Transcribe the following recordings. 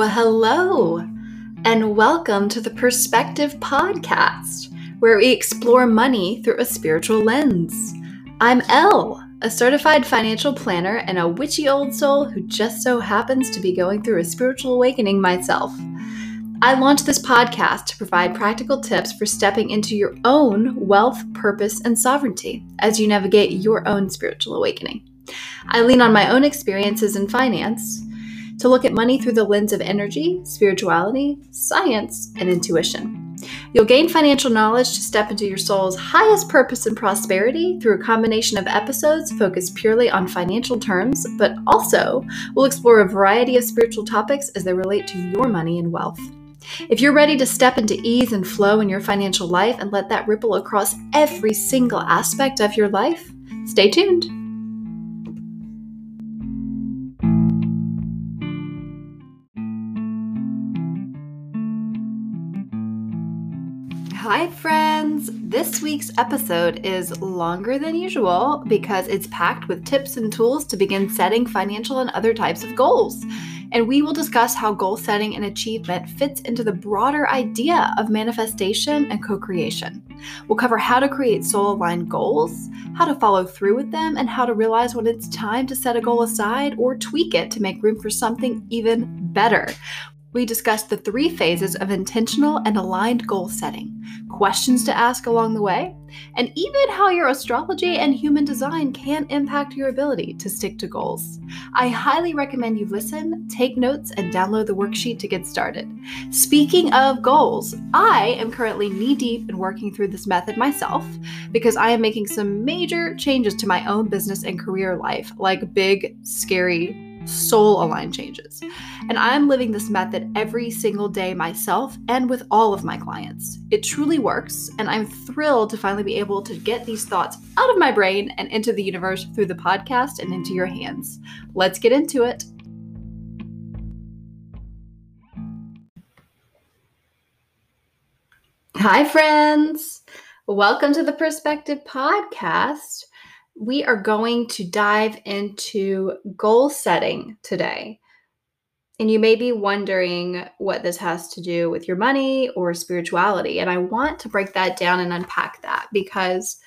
Well, hello, and welcome to the Perspective Podcast, where we explore money through a spiritual lens. I'm Elle, a certified financial planner and a witchy old soul who just so happens to be going through a spiritual awakening myself. I launched this podcast to provide practical tips for stepping into your own wealth, purpose, and sovereignty as you navigate your own spiritual awakening. I lean on my own experiences in finance to look at money through the lens of energy, spirituality, science, and intuition. You'll gain financial knowledge to step into your soul's highest purpose and prosperity through a combination of episodes focused purely on financial terms, but also we'll explore a variety of spiritual topics as they relate to your money and wealth. If you're ready to step into ease and flow in your financial life and let that ripple across every single aspect of your life, stay tuned. Hi, friends! This week's episode is longer than usual because it's packed with tips and tools to begin setting financial and other types of goals. And we will discuss how goal setting and achievement fits into the broader idea of manifestation and co creation. We'll cover how to create soul aligned goals, how to follow through with them, and how to realize when it's time to set a goal aside or tweak it to make room for something even better. We discussed the three phases of intentional and aligned goal setting, questions to ask along the way, and even how your astrology and human design can impact your ability to stick to goals. I highly recommend you listen, take notes, and download the worksheet to get started. Speaking of goals, I am currently knee deep in working through this method myself because I am making some major changes to my own business and career life, like big, scary, soul aligned changes. And I'm living this method every single day myself and with all of my clients. It truly works, and I'm thrilled to finally be able to get these thoughts out of my brain and into the universe through the podcast and into your hands. Let's get into it. Hi, friends. Welcome to the Perspective Podcast we are going to dive into goal setting today. And you may be wondering what this has to do with your money or spirituality. And I want to break that down and unpack that because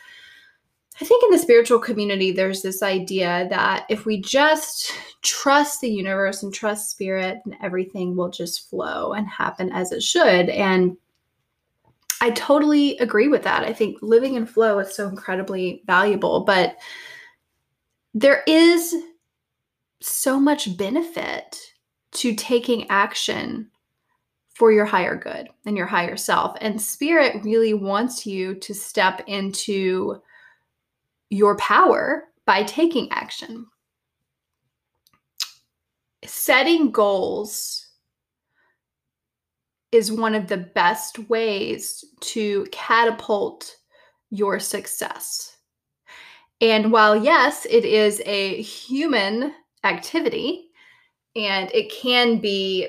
I think in the spiritual community, there's this idea that if we just trust the universe and trust spirit, and everything will just flow and happen as it should. And I totally agree with that. I think living in flow is so incredibly valuable, but there is so much benefit to taking action for your higher good and your higher self. And spirit really wants you to step into your power by taking action. Setting goals is one of the best ways to catapult your success. And while, yes, it is a human activity and it can be,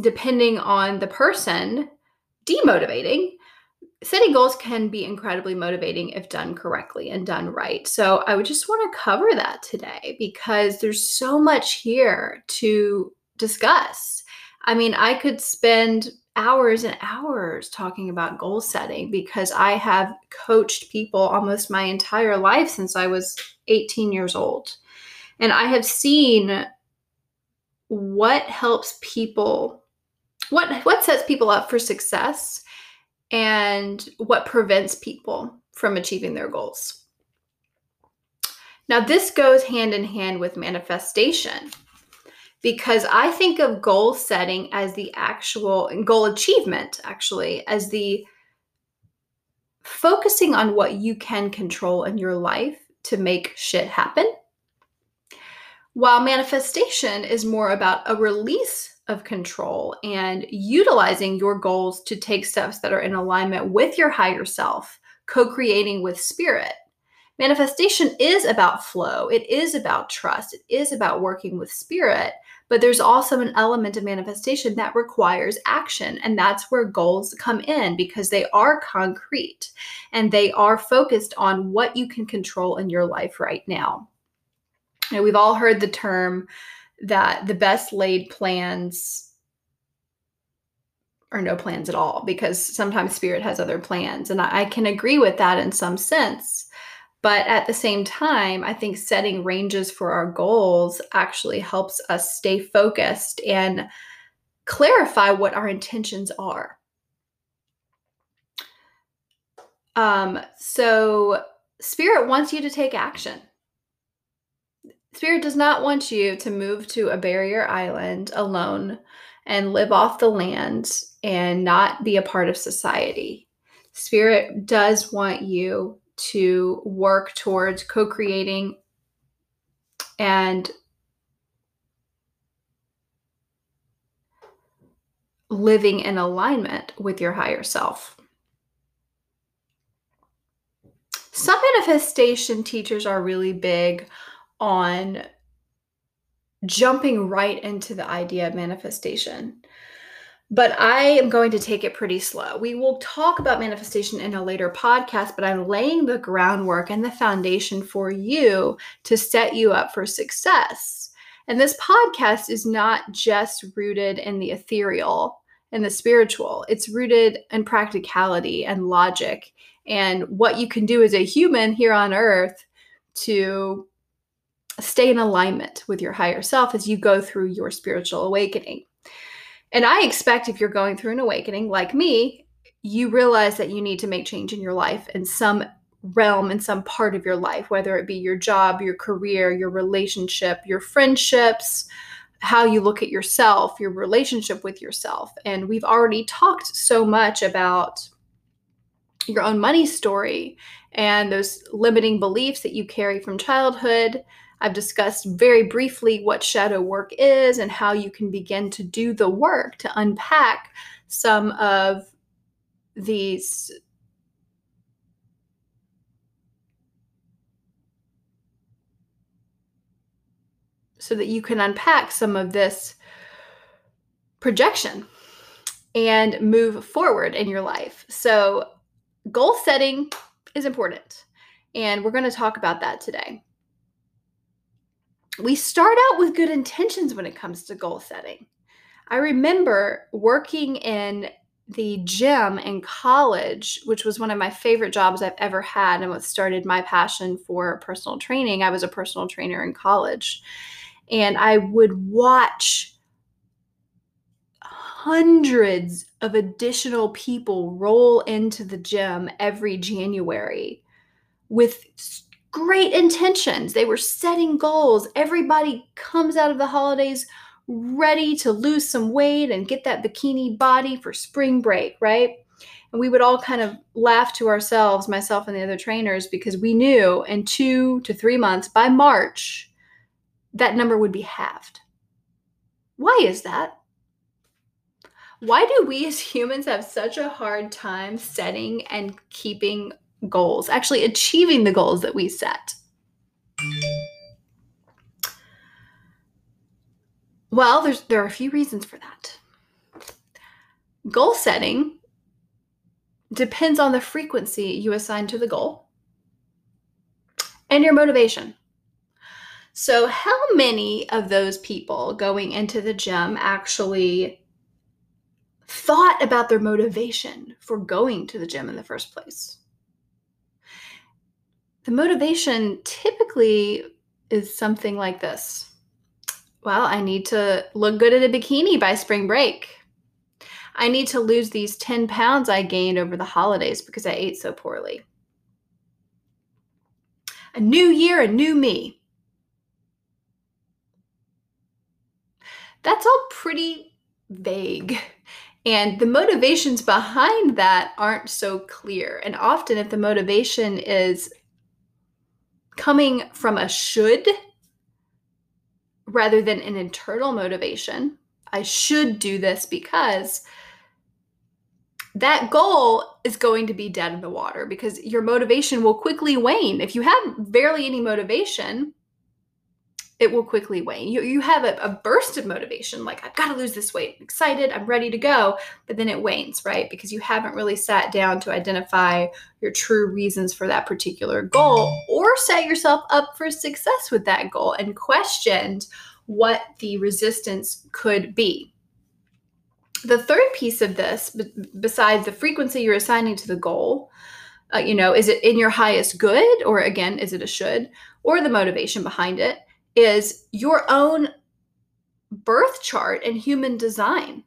depending on the person, demotivating, setting goals can be incredibly motivating if done correctly and done right. So I would just want to cover that today because there's so much here to discuss. I mean, I could spend hours and hours talking about goal setting because I have coached people almost my entire life since I was 18 years old. And I have seen what helps people what what sets people up for success and what prevents people from achieving their goals. Now this goes hand in hand with manifestation because I think of goal setting as the actual goal achievement, actually, as the focusing on what you can control in your life to make shit happen. While manifestation is more about a release of control and utilizing your goals to take steps that are in alignment with your higher self, co creating with spirit. Manifestation is about flow, it is about trust, it is about working with spirit. But there's also an element of manifestation that requires action. And that's where goals come in because they are concrete and they are focused on what you can control in your life right now. we've all heard the term that the best laid plans are no plans at all because sometimes spirit has other plans. And I, I can agree with that in some sense. But at the same time, I think setting ranges for our goals actually helps us stay focused and clarify what our intentions are. Um, so, Spirit wants you to take action. Spirit does not want you to move to a barrier island alone and live off the land and not be a part of society. Spirit does want you to work towards co creating and living in alignment with your higher self. Some manifestation teachers are really big on jumping right into the idea of manifestation. But I am going to take it pretty slow. We will talk about manifestation in a later podcast, but I'm laying the groundwork and the foundation for you to set you up for success. And this podcast is not just rooted in the ethereal and the spiritual, it's rooted in practicality and logic and what you can do as a human here on earth to stay in alignment with your higher self as you go through your spiritual awakening. And I expect if you're going through an awakening like me, you realize that you need to make change in your life in some realm, in some part of your life, whether it be your job, your career, your relationship, your friendships, how you look at yourself, your relationship with yourself. And we've already talked so much about your own money story and those limiting beliefs that you carry from childhood I've discussed very briefly what shadow work is and how you can begin to do the work to unpack some of these so that you can unpack some of this projection and move forward in your life. So, goal setting is important, and we're going to talk about that today we start out with good intentions when it comes to goal setting. I remember working in the gym in college, which was one of my favorite jobs I've ever had and what started my passion for personal training. I was a personal trainer in college. And I would watch hundreds of additional people roll into the gym every January with great intentions. They were setting goals. Everybody comes out of the holidays ready to lose some weight and get that bikini body for spring break, right? And we would all kind of laugh to ourselves, myself and the other trainers, because we knew in two to three months, by March, that number would be halved. Why is that? Why do we as humans have such a hard time setting and keeping goals, actually achieving the goals that we set? Well, there's there are a few reasons for that. Goal setting depends on the frequency you assign to the goal and your motivation. So, how many of those people going into the gym actually thought about their motivation for going to the gym in the first place? The motivation typically is something like this Well, I need to look good in a bikini by spring break. I need to lose these 10 pounds I gained over the holidays because I ate so poorly. A new year, a new me. That's all pretty vague. And the motivations behind that aren't so clear. And often, if the motivation is coming from a should rather than an internal motivation. I should do this because that goal is going to be dead in the water because your motivation will quickly wane. If you have barely any motivation, it will quickly wane. You, you have a, a burst of motivation, like, I've got to lose this weight, I'm excited, I'm ready to go, but then it wanes, right? Because you haven't really sat down to identify your true reasons for that particular goal or set yourself up for success with that goal and questioned what the resistance could be. The third piece of this, b- besides the frequency you're assigning to the goal, uh, you know, is it in your highest good, or again, is it a should, or the motivation behind it, is your own birth chart and human design.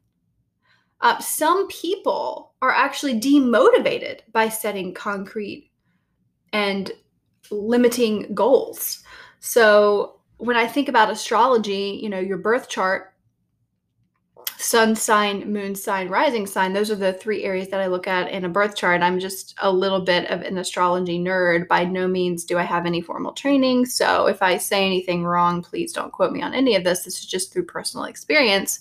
Uh, some people are actually demotivated by setting concrete and limiting goals. So when I think about astrology, you know, your birth chart, sun sign, moon sign, rising sign, those are the three areas that I look at in a birth chart. I'm just a little bit of an astrology nerd. By no means do I have any formal training. So if I say anything wrong, please don't quote me on any of this. This is just through personal experience.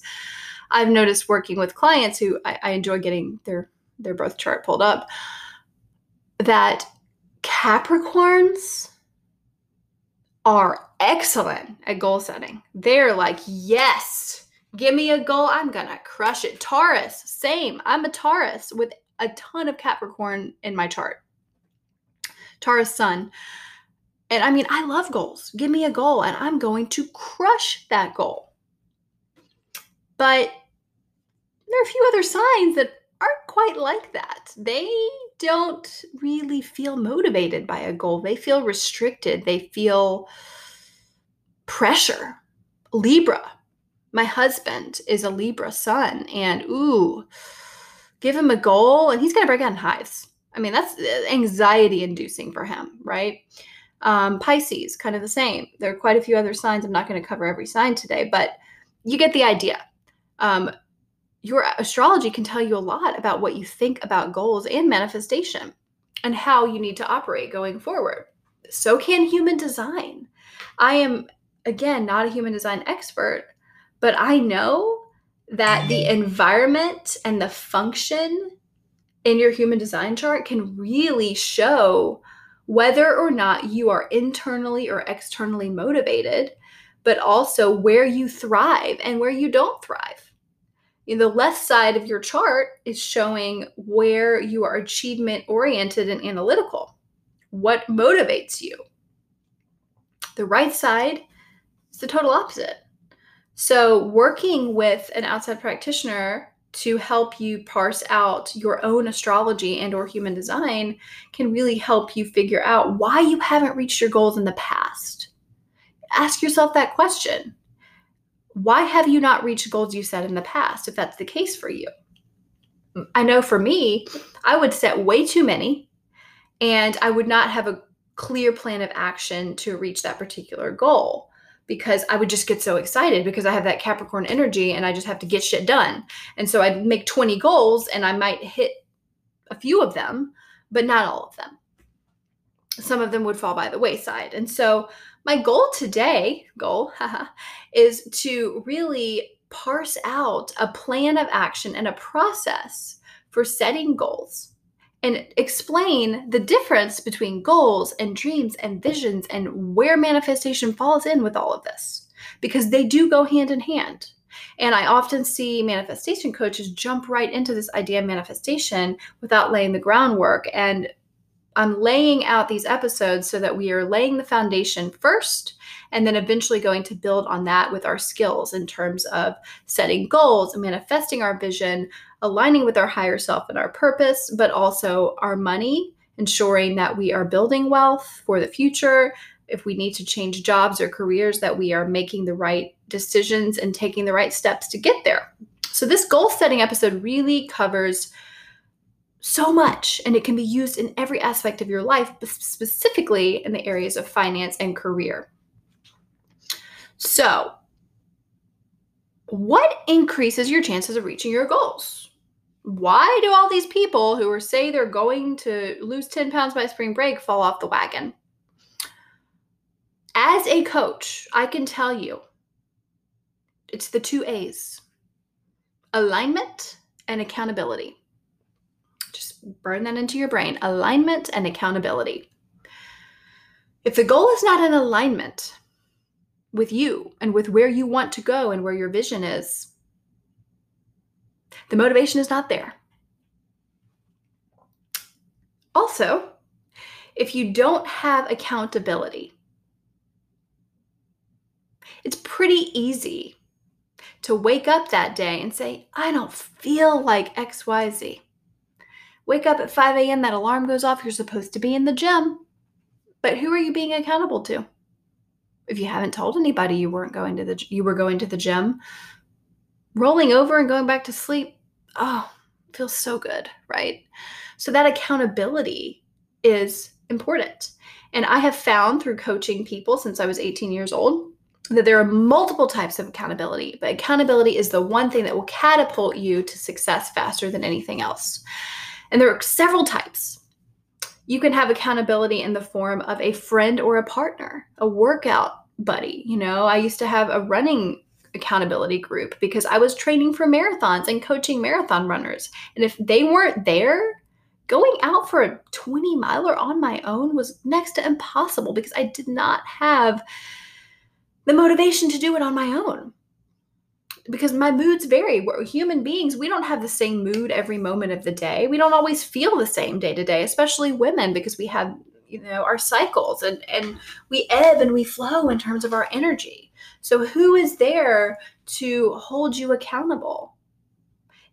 I've noticed working with clients who I, I enjoy getting their their birth chart pulled up that Capricorns are excellent at goal setting. They're like, yes, give me a goal. I'm to crush it. Taurus, same. I'm a Taurus with a ton of Capricorn in my chart. Taurus sun. And I mean, I love goals. Give me a goal and I'm going to crush that goal. But there are a few other signs that aren't quite like that. They don't really feel motivated by a goal. They feel restricted. They feel pressure. Libra. My husband is a Libra sun, and ooh, give him a goal, and he's going to break out in hives. I mean, that's uh, anxiety inducing for him, right? Um, Pisces, kind of the same. There are quite a few other signs. I'm not going to cover every sign today, but you get the idea. Um, your astrology can tell you a lot about what you think about goals and manifestation and how you need to operate going forward. So can human design. I am, again, not a human design expert, but I know that the mm-hmm. environment and the function in your human design chart can really show whether or not you are internally or externally motivated, but also where you thrive and where you don't thrive the left side of your chart is showing where you are achievement oriented and analytical. What motivates you? The right side is the total opposite. So, working with an outside practitioner to help you parse out your own astrology and or human design can really help you figure out why you haven't reached your goals in the past. Ask yourself that question why have you not reached goals you set in the past if that's the case for you? I know for me, I would set way too many and I would not have a clear plan of action to reach that particular goal because I would just get so excited because I have that Capricorn energy and I just have to get shit done. And so I'd make 20 goals and I might hit a few of them, but not all of them. Some of them would fall by the wayside. And so my goal today, goal, is to really parse out a plan of action and a process for setting goals and explain the difference between goals and dreams and visions and where manifestation falls in with all of this because they do go hand in hand. And I often see manifestation coaches jump right into this idea of manifestation without laying the groundwork. And I'm laying out these episodes so that we are laying the foundation first and then eventually going to build on that with our skills in terms of setting goals, and manifesting our vision, aligning with our higher self and our purpose, but also our money, ensuring that we are building wealth for the future. If we need to change jobs or careers, that we are making the right decisions and taking the right steps to get there. So, this goal setting episode really covers so much and it can be used in every aspect of your life, but specifically in the areas of finance and career. So, what increases your chances of reaching your goals? Why do all these people who are say they're going to lose 10 pounds by spring break fall off the wagon? As a coach, I can tell you it's the two A's alignment and accountability Just burn that into your brain alignment and accountability. If the goal is not in alignment with you and with where you want to go and where your vision is, the motivation is not there. Also, if you don't have accountability, It's pretty easy to wake up that day and say, I don't feel like XYZ. Wake up at 5 a.m., that alarm goes off, you're supposed to be in the gym. But who are you being accountable to? If you haven't told anybody you weren't going to the you were going to the gym, rolling over and going back to sleep, oh, feels so good, right? So that accountability is important. And I have found through coaching people since I was 18 years old that there are multiple types of accountability, but accountability is the one thing that will catapult you to success faster than anything else. And there are several types. You can have accountability in the form of a friend or a partner, a workout buddy. You know, I used to have a running accountability group because I was training for marathons and coaching marathon runners. And if they weren't there, going out for a 20 miler on my own was next to impossible because I did not have the motivation to do it on my own. Because my moods vary. We're human beings. We don't have the same mood every moment of the day. We don't always feel the same day to day, especially women, because we have, you know, our cycles and, and we ebb and we flow in terms of our energy. So, who is there to hold you accountable?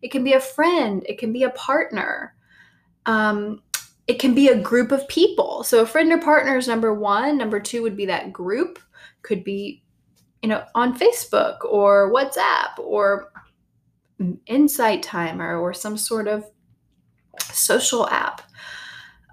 It can be a friend, it can be a partner, um, it can be a group of people. So, a friend or partner is number one. Number two would be that group could be you know on facebook or whatsapp or insight timer or some sort of social app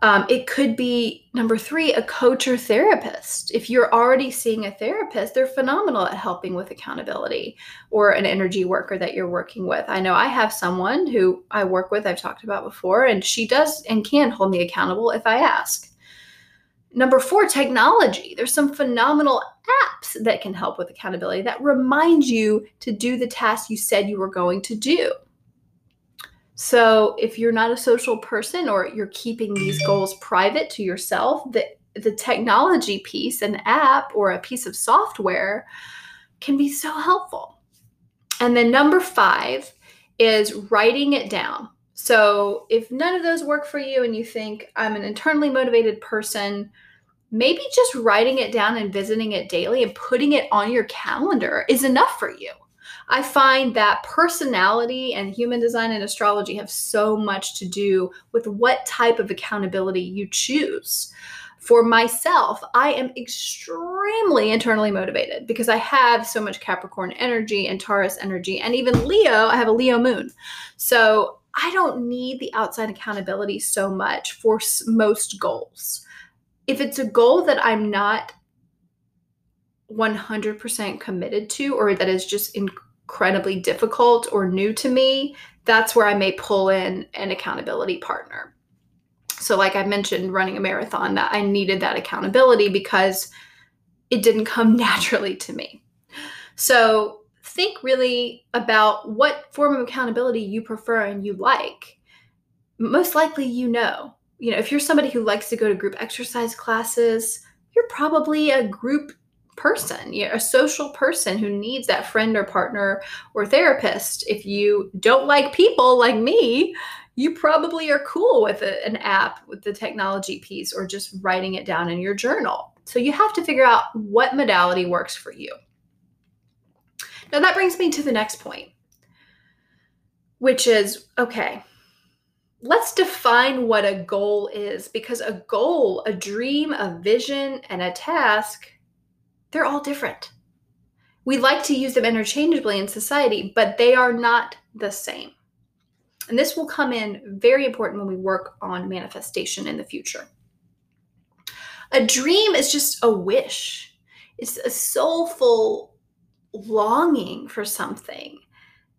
um, it could be number three, a coach or therapist. If you're already seeing a therapist, they're phenomenal at helping with accountability or an energy worker that you're working with. I know I have someone who I work with, I've talked about before, and she does and can hold me accountable if I ask. Number four, technology. There's some phenomenal apps that can help with accountability that remind you to do the task you said you were going to do. So, if you're not a social person or you're keeping these goals private to yourself, the, the technology piece, an app or a piece of software, can be so helpful. And then number five is writing it down. So, if none of those work for you and you think I'm an internally motivated person, maybe just writing it down and visiting it daily and putting it on your calendar is enough for you. I find that personality and human design and astrology have so much to do with what type of accountability you choose. For myself, I am extremely internally motivated because I have so much Capricorn energy and Taurus energy, and even Leo, I have a Leo moon. So I don't need the outside accountability so much for most goals. If it's a goal that I'm not 100% committed to or that is just incredibly difficult or new to me, that's where I may pull in an accountability partner. So, like I mentioned, running a marathon, that I needed that accountability because it didn't come naturally to me. So, think really about what form of accountability you prefer and you like. Most likely, you know. You know, if you're somebody who likes to go to group exercise classes, you're probably a group person, you're a social person who needs that friend or partner or therapist. If you don't like people like me, you probably are cool with a, an app with the technology piece or just writing it down in your journal. So you have to figure out what modality works for you. Now that brings me to the next point, which is okay, let's define what a goal is because a goal, a dream, a vision, and a task they're all different. We like to use them interchangeably in society, but they are not the same. And this will come in very important when we work on manifestation in the future. A dream is just a wish, it's a soulful longing for something.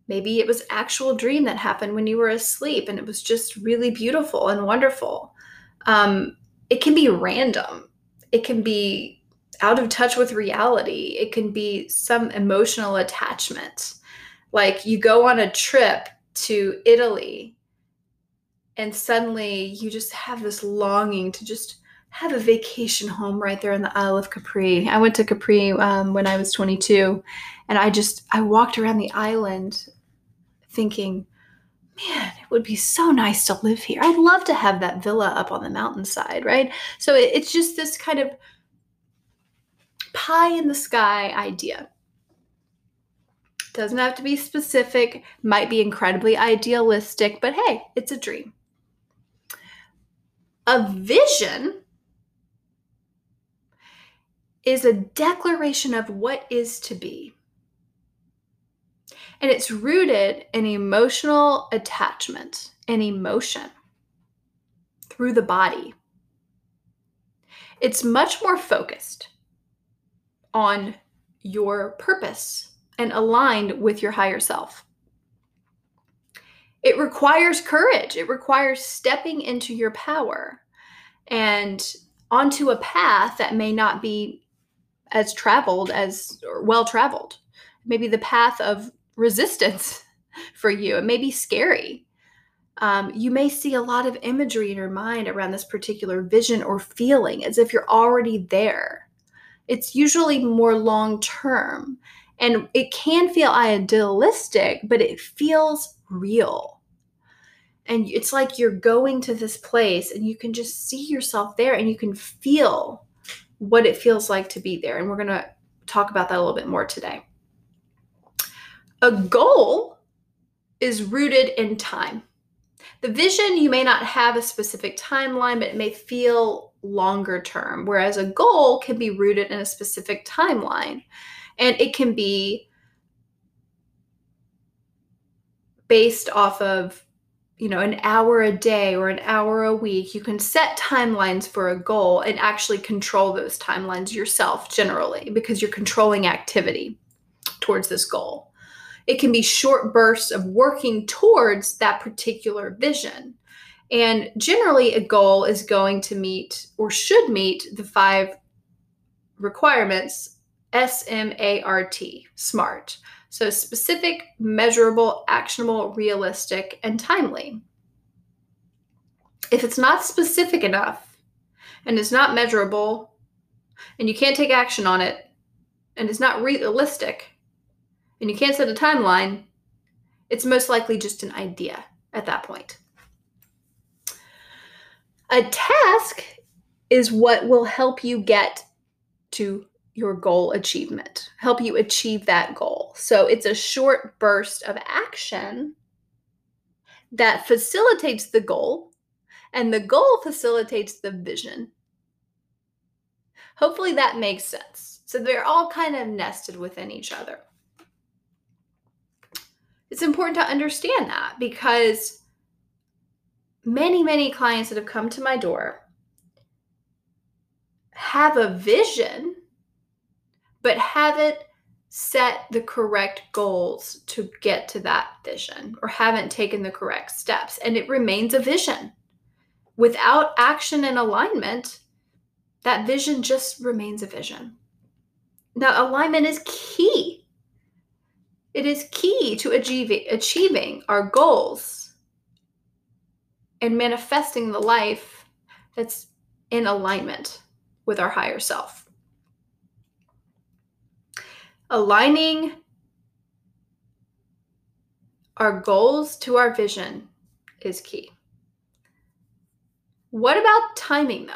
Maybe it was actual dream that happened when you were asleep and it was just really beautiful and wonderful. Um, it can be random. It can be out of touch with reality. It can be some emotional attachment. Like you go on a trip to Italy and suddenly you just have this longing to just have a vacation home right there in the Isle of Capri. I went to Capri um, when I was 22 and I just I walked around the island thinking, man, it would be so nice to live here. I'd love to have that villa up on the mountainside, right? So it, it's just this kind of pie in the sky idea. Doesn't have to be specific, might be incredibly idealistic, but hey, it's a dream. A vision is a declaration of what is to be. And it's rooted in emotional attachment and emotion through the body. It's much more focused on your purpose and aligned with your higher self. It requires courage, it requires stepping into your power and onto a path that may not be as traveled as well traveled. Maybe the path of resistance for you. It may be scary. Um, you may see a lot of imagery in your mind around this particular vision or feeling as if you're already there. It's usually more long term and it can feel idealistic, but it feels real. And it's like you're going to this place and you can just see yourself there and you can feel what it feels like to be there. And we're going to talk about that a little bit more today. A goal is rooted in time. The vision, you may not have a specific timeline, but it may feel longer term, whereas a goal can be rooted in a specific timeline. And it can be based off of you know an hour a day or an hour a week you can set timelines for a goal and actually control those timelines yourself generally because you're controlling activity towards this goal it can be short bursts of working towards that particular vision and generally a goal is going to meet or should meet the five requirements S M A R T, SMART. So specific, measurable, actionable, realistic, and timely. If it's not specific enough and it's not measurable and you can't take action on it and it's not realistic and you can't set a timeline, it's most likely just an idea at that point. A task is what will help you get to your goal achievement, help you achieve that goal. So it's a short burst of action that facilitates the goal, and the goal facilitates the vision. Hopefully that makes sense. So they're all kind of nested within each other. It's important to understand that because many, many clients that have come to my door have a vision but haven't set the correct goals to get to that vision or haven't taken the correct steps. And it remains a vision. Without action and alignment, that vision just remains a vision. Now, alignment is key. It is key to achieving, our goals and manifesting the life that's in alignment with our higher self aligning our goals to our vision is key. What about timing though?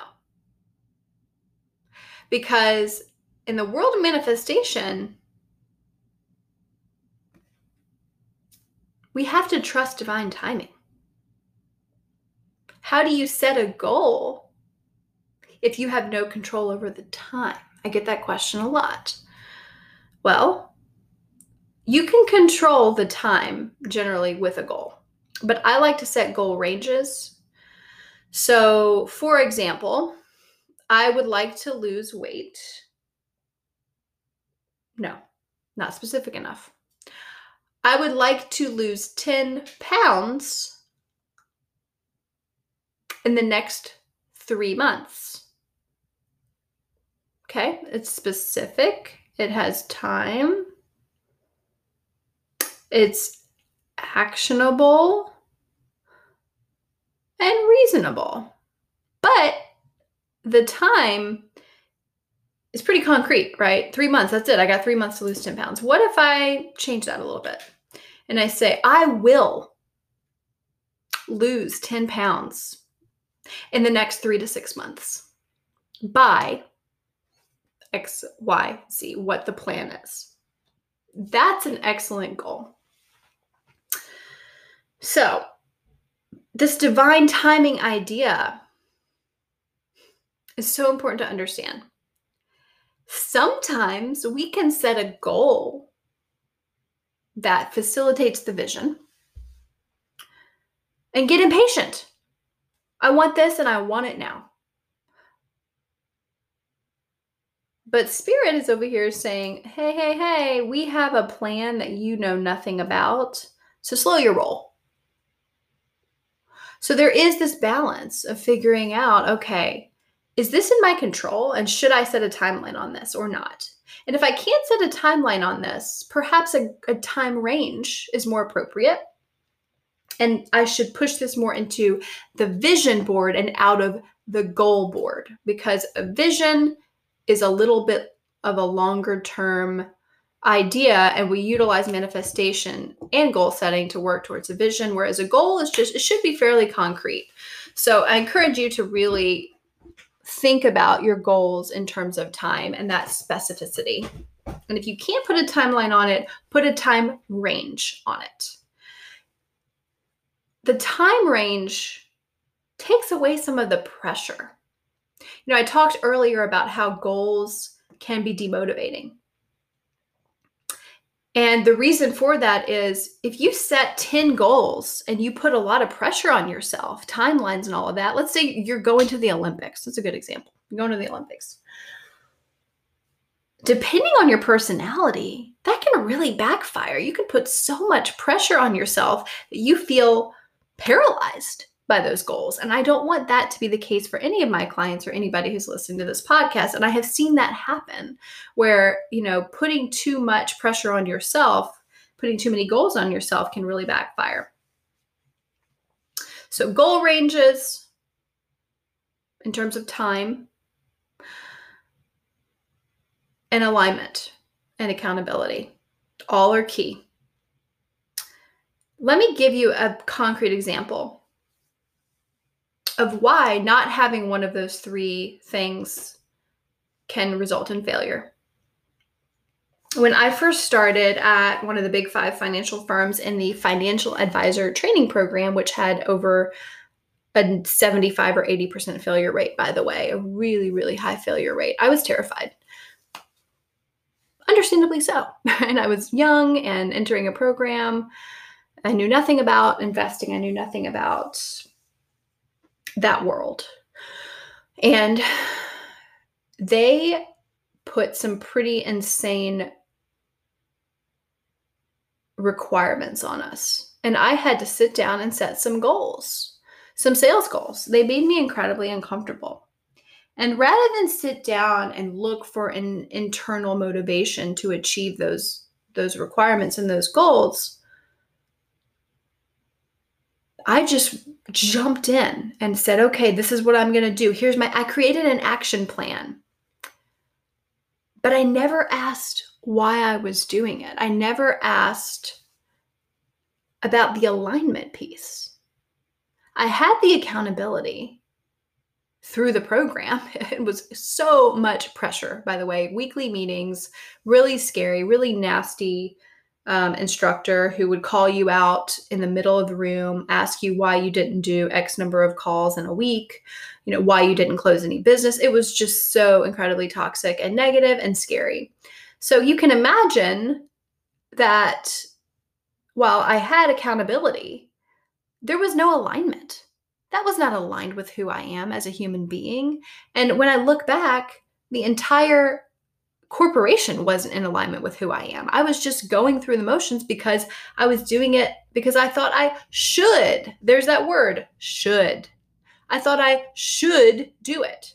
Because in the world of manifestation, we have to trust divine timing. How do you set a goal if you have no control over the time? I get that question a lot. Well, you can control the time generally with a goal, but I like to set goal ranges. So, for example, I would like to lose weight. No, not specific enough. I would like to lose 10 pounds in the next three months. Okay, it's specific it has time. It's actionable and reasonable. But the time is pretty concrete, right? Three months, that's it. I got three months to lose 10 pounds. What if I change that a little bit? And I say, I will lose 10 pounds in the next three to six months by X, Y, Z, what the plan is. that's an excellent goal. So, this divine timing idea is so important to understand. Sometimes we can set a goal that facilitates the vision and get impatient. I want this and I want it now. But Spirit is over here saying, hey, hey, hey, we have a plan that you know nothing about. So slow your roll. So there is this balance of figuring out, okay, is this in my control? And should I set a timeline on this or not? And if I can't set a timeline on this, perhaps a, a time range is more appropriate. And I should push this more into the vision board and out of the goal board because a vision is a little bit of a longer term idea and we utilize manifestation and goal setting to work towards a vision whereas a goal is just it should be fairly concrete. So i encourage you to really think about your goals in terms of time and that specificity. And if you can't put a timeline on it put a time range on it the time range takes away some of the pressure. You know, I talked earlier about how goals can be demotivating. And the reason for that is if you set 10 goals and you put a lot of pressure on yourself, timelines and all of that, let's say you're going to the Olympics. That's a good example. You're going to the Olympics. Depending on your personality, that can really backfire. You can put so much pressure on yourself that you feel paralyzed by those goals. And I don't want that to be the case for any of my clients or anybody who's listening to this podcast. And I have seen that happen where, you know, putting too much pressure on yourself, putting too many goals on yourself can really backfire. So, goal ranges in terms of time and alignment and accountability all are key. Let me give you a concrete example of why not having one of those three things can result in failure. When I first started at one of the big five financial firms in the financial advisor training program, which had over a 75 or 80% failure rate, by the way, a really, really high failure rate, I was terrified. Understandably so. And I was young and entering a program I knew nothing about investing. I knew nothing about that world. And they put some pretty insane requirements on us. And I had to sit down and set some goals, some sales goals. They made me incredibly uncomfortable. And rather than sit down and look for an internal motivation to achieve those, those requirements and those goals, I just jumped in and said, okay, this is what I'm going to do. Here's my, I created an action plan. But I never asked why I was doing it. I never asked about the alignment piece. I had the accountability through the program. It was so much pressure, by the way. Weekly meetings, really scary, really nasty um, instructor who would call you out in the middle of the room, ask you why you didn't do X number of calls in a week, you know, why you didn't close any business. It was just so incredibly toxic and negative and scary. So you can imagine that while I had accountability, there was no alignment. That was not aligned with who I am as a human being. And when I look back, the entire corporation wasn't in alignment with who I am. I was just going through the motions because I was doing it because I thought I should. There's that word, should. I thought I should do it.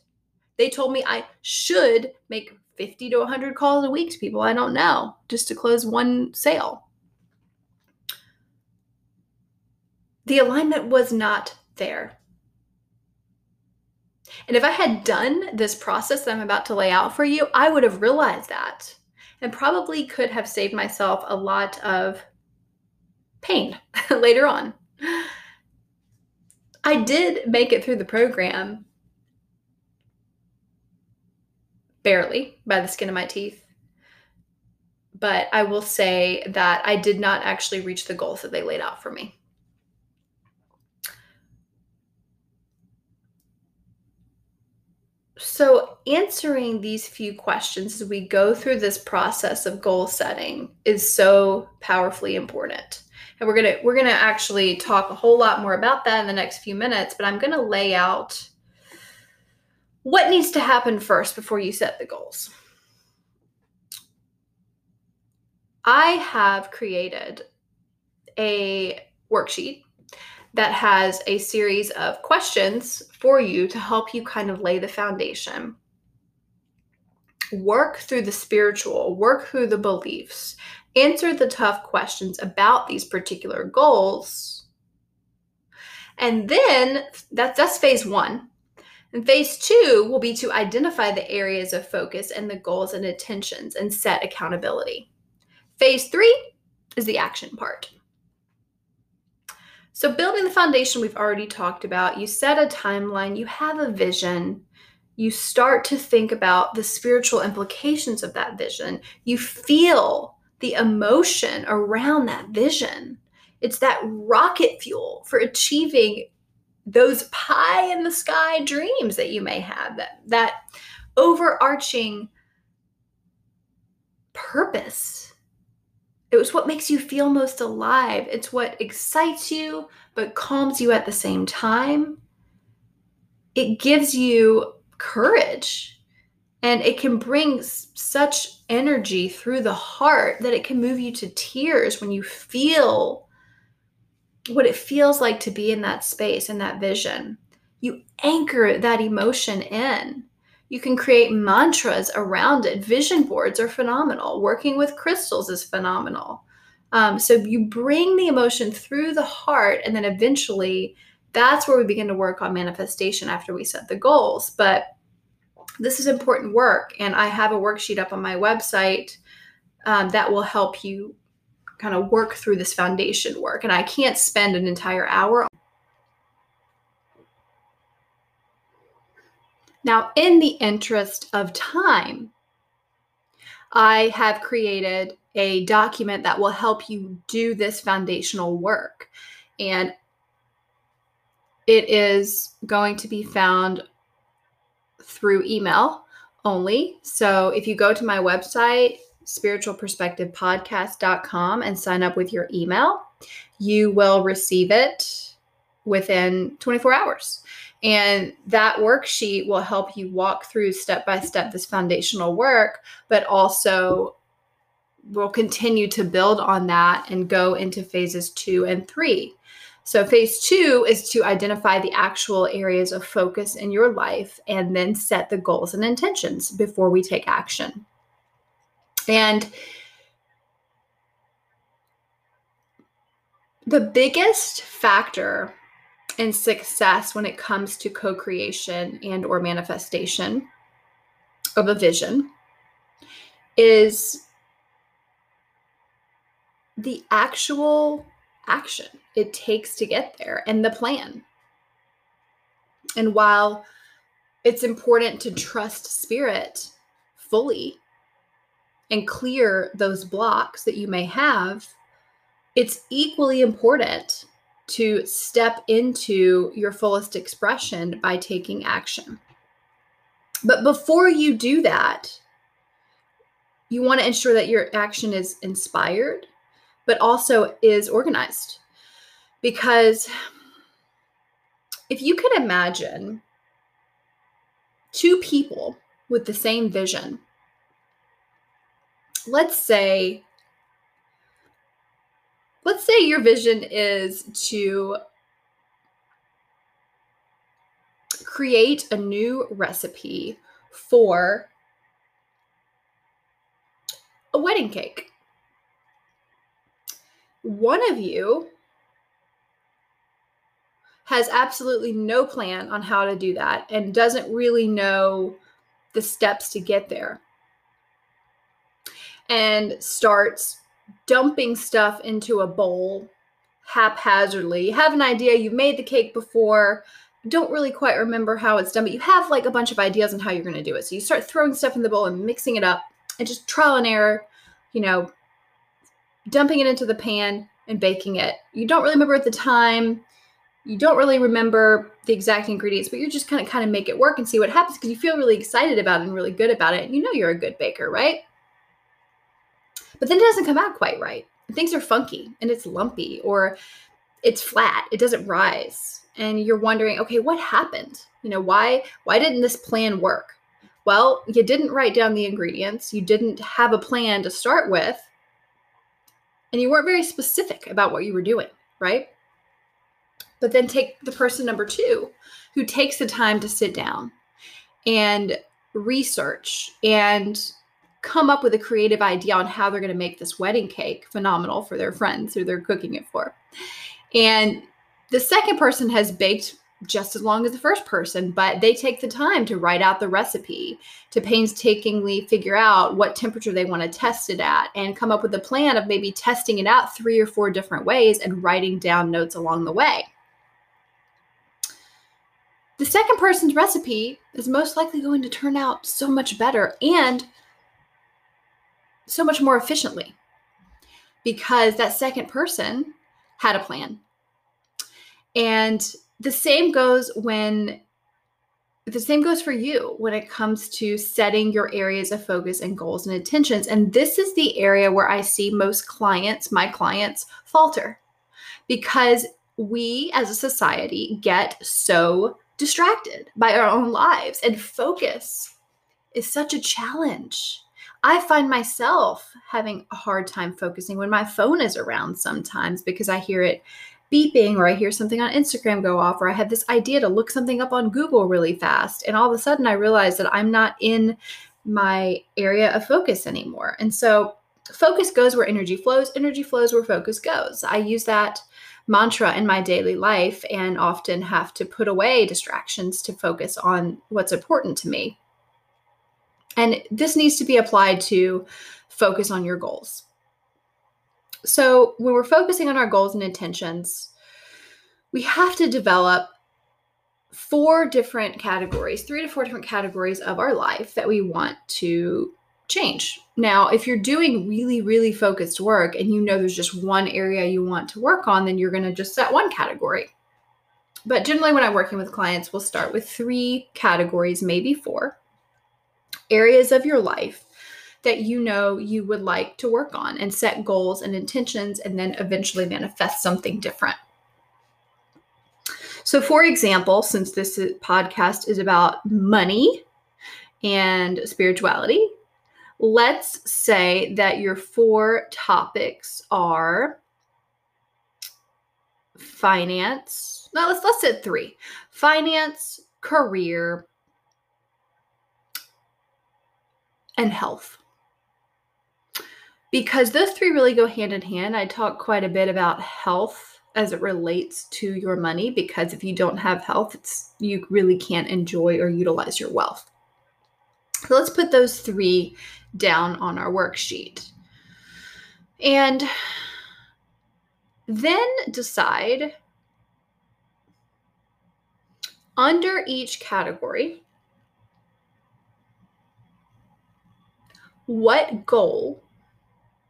They told me I should make 50 to 100 calls a week to people I don't know just to close one sale. The alignment was not there. And if I had done this process that I'm about to lay out for you, I would have realized that and probably could have saved myself a lot of pain later on. I did make it through the program barely by the skin of my teeth. but I will say that I did not actually reach the goals that they laid out for me. So, answering these few questions as we go through this process of goal setting is so powerfully important. And we're going to we're going to actually talk a whole lot more about that in the next few minutes, but I'm going to lay out what needs to happen first before you set the goals. I have created a worksheet that has a series of questions for you to help you kind of lay the foundation. Work through the spiritual, work through the beliefs, answer the tough questions about these particular goals. And then that's that's phase 1. And phase 2 will be to identify the areas of focus and the goals and intentions and set accountability. Phase 3 is the action part. So, building the foundation we've already talked about, you set a timeline, you have a vision, you start to think about the spiritual implications of that vision, you feel the emotion around that vision. It's that rocket fuel for achieving those pie in the sky dreams that you may have, that, that overarching purpose it was what makes you feel most alive. It's what excites you, but calms you at the same time. It gives you courage and it can bring such energy through the heart that it can move you to tears when you feel what it feels like to be in that space and that vision. You anchor that emotion in. You can create mantras around it. Vision boards are phenomenal. Working with crystals is phenomenal. Um, so you bring the emotion through the heart, and then eventually that's where we begin to work on manifestation after we set the goals. But this is important work, and I have a worksheet up on my website um, that will help you kind of work through this foundation work. And I can't spend an entire hour Now, in the interest of time, I have created a document that will help you do this foundational work. And it is going to be found through email only. So if you go to my website, spiritualperspectivepodcast.com, and sign up with your email, you will receive it within 24 hours. And that worksheet will help you walk through step by step this foundational work, but also will continue to build on that and go into phases two and three. So, phase two is to identify the actual areas of focus in your life and then set the goals and intentions before we take action. And the biggest factor and success when it comes to co-creation and or manifestation of a vision is the actual action it takes to get there and the plan. And while it's important to trust spirit fully and clear those blocks that you may have, it's equally important to step into your fullest expression by taking action. But before you do that, you want to ensure that your action is inspired, but also is organized. Because if you could imagine two people with the same vision, let's say let's say your vision is to create a new recipe for a wedding cake. One of you has absolutely no plan on how to do that and doesn't really know the steps to get there and starts dumping stuff into a bowl haphazardly. You have an idea, you've made the cake before, don't really quite remember how it's done, but you have like a bunch of ideas on how you're going to do it. So you start throwing stuff in the bowl and mixing it up and just trial and error. you know, dumping it into the pan and baking it. You don't really remember at the time. You don't really remember the exact ingredients, but you're just kind of kind of make it work and see what happens because you feel really excited about it and really good about it. And you know you're a good baker, right? But then it doesn't come out quite right. Things are funky and it's lumpy or it's flat. It doesn't rise. And you're wondering, okay, what happened? You know, why why didn't this plan work? Well, you didn't write down the ingredients. You didn't have a plan to start with and you weren't very specific about what you were doing, right? But then take the person number two who takes the time to sit down and research and come up with a creative idea on how they're going to make this wedding cake phenomenal for their friends who they're cooking it for. And the second person has baked just as long as the first person, but they take the time to write out the recipe, to painstakingly figure out what temperature they want to test it at, and come up with a plan of maybe testing it out three or four different ways and writing down notes along the way. The second person's recipe is most likely going to turn out so much better and so much more efficiently because that second person had a plan. And the same goes when the same goes for you when it comes to setting your areas of focus and goals and intentions. And this is the area where I see most clients, my clients, falter because we as a society get so distracted by our own lives, and focus is such a challenge. I find myself having a hard time focusing when my phone is around sometimes because I hear it beeping or I hear something on Instagram go off or I have this idea to look something up on Google really fast. And all of a sudden I realize that I'm not in my area of focus anymore. And so focus goes where energy flows, energy flows where focus goes. I use that mantra in my daily life and often have to put away distractions to focus on what's important to me. And this needs to be applied to focus on your goals. So, when we're focusing on our goals and intentions, we have to develop four different categories, three to four different categories of our life that we want to change. Now, if you're doing really, really focused work and you know there's just one area you want to work on, then you're going to just set one category. But generally, when I'm working with clients, we'll start with three categories, maybe four areas of your life that you know you would like to work on and set goals and intentions and then eventually manifest something different. So, for example, since this podcast is about money and spirituality, let's say that your four topics are finance. No, let's let's say three: finance, career, and health because those three really go hand in hand. I talk quite a bit about health as it relates to your money because if you don't have health, it's you really can't enjoy or utilize your wealth. So let's put those three down on our worksheet. And then decide under each category what goal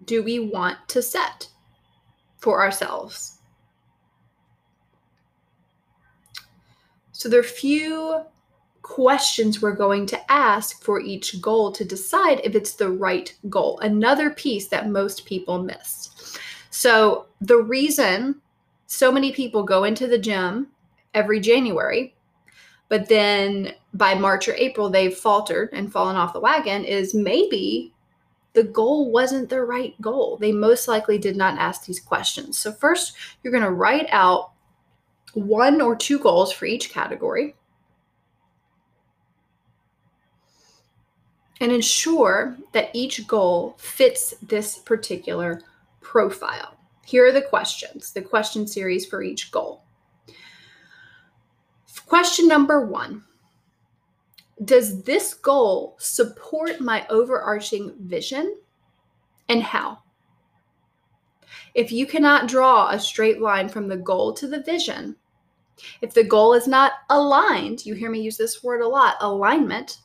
do we want to set for ourselves? So there are few questions we're going to ask for each goal to decide if it's the right goal. Another piece that most people miss. So the reason so many people go into the gym every January, but then by March or April they've faltered and fallen off the wagon is maybe the goal wasn't the right goal. They most likely did not ask these questions. So, first, you're going to write out one or two goals for each category and ensure that each goal fits this particular profile. Here are the questions, the question series for each goal. Question number one does this goal support my overarching vision and how? If you cannot draw a straight line from the goal to the vision, if the goal is not aligned, you hear me use this word a lot alignment,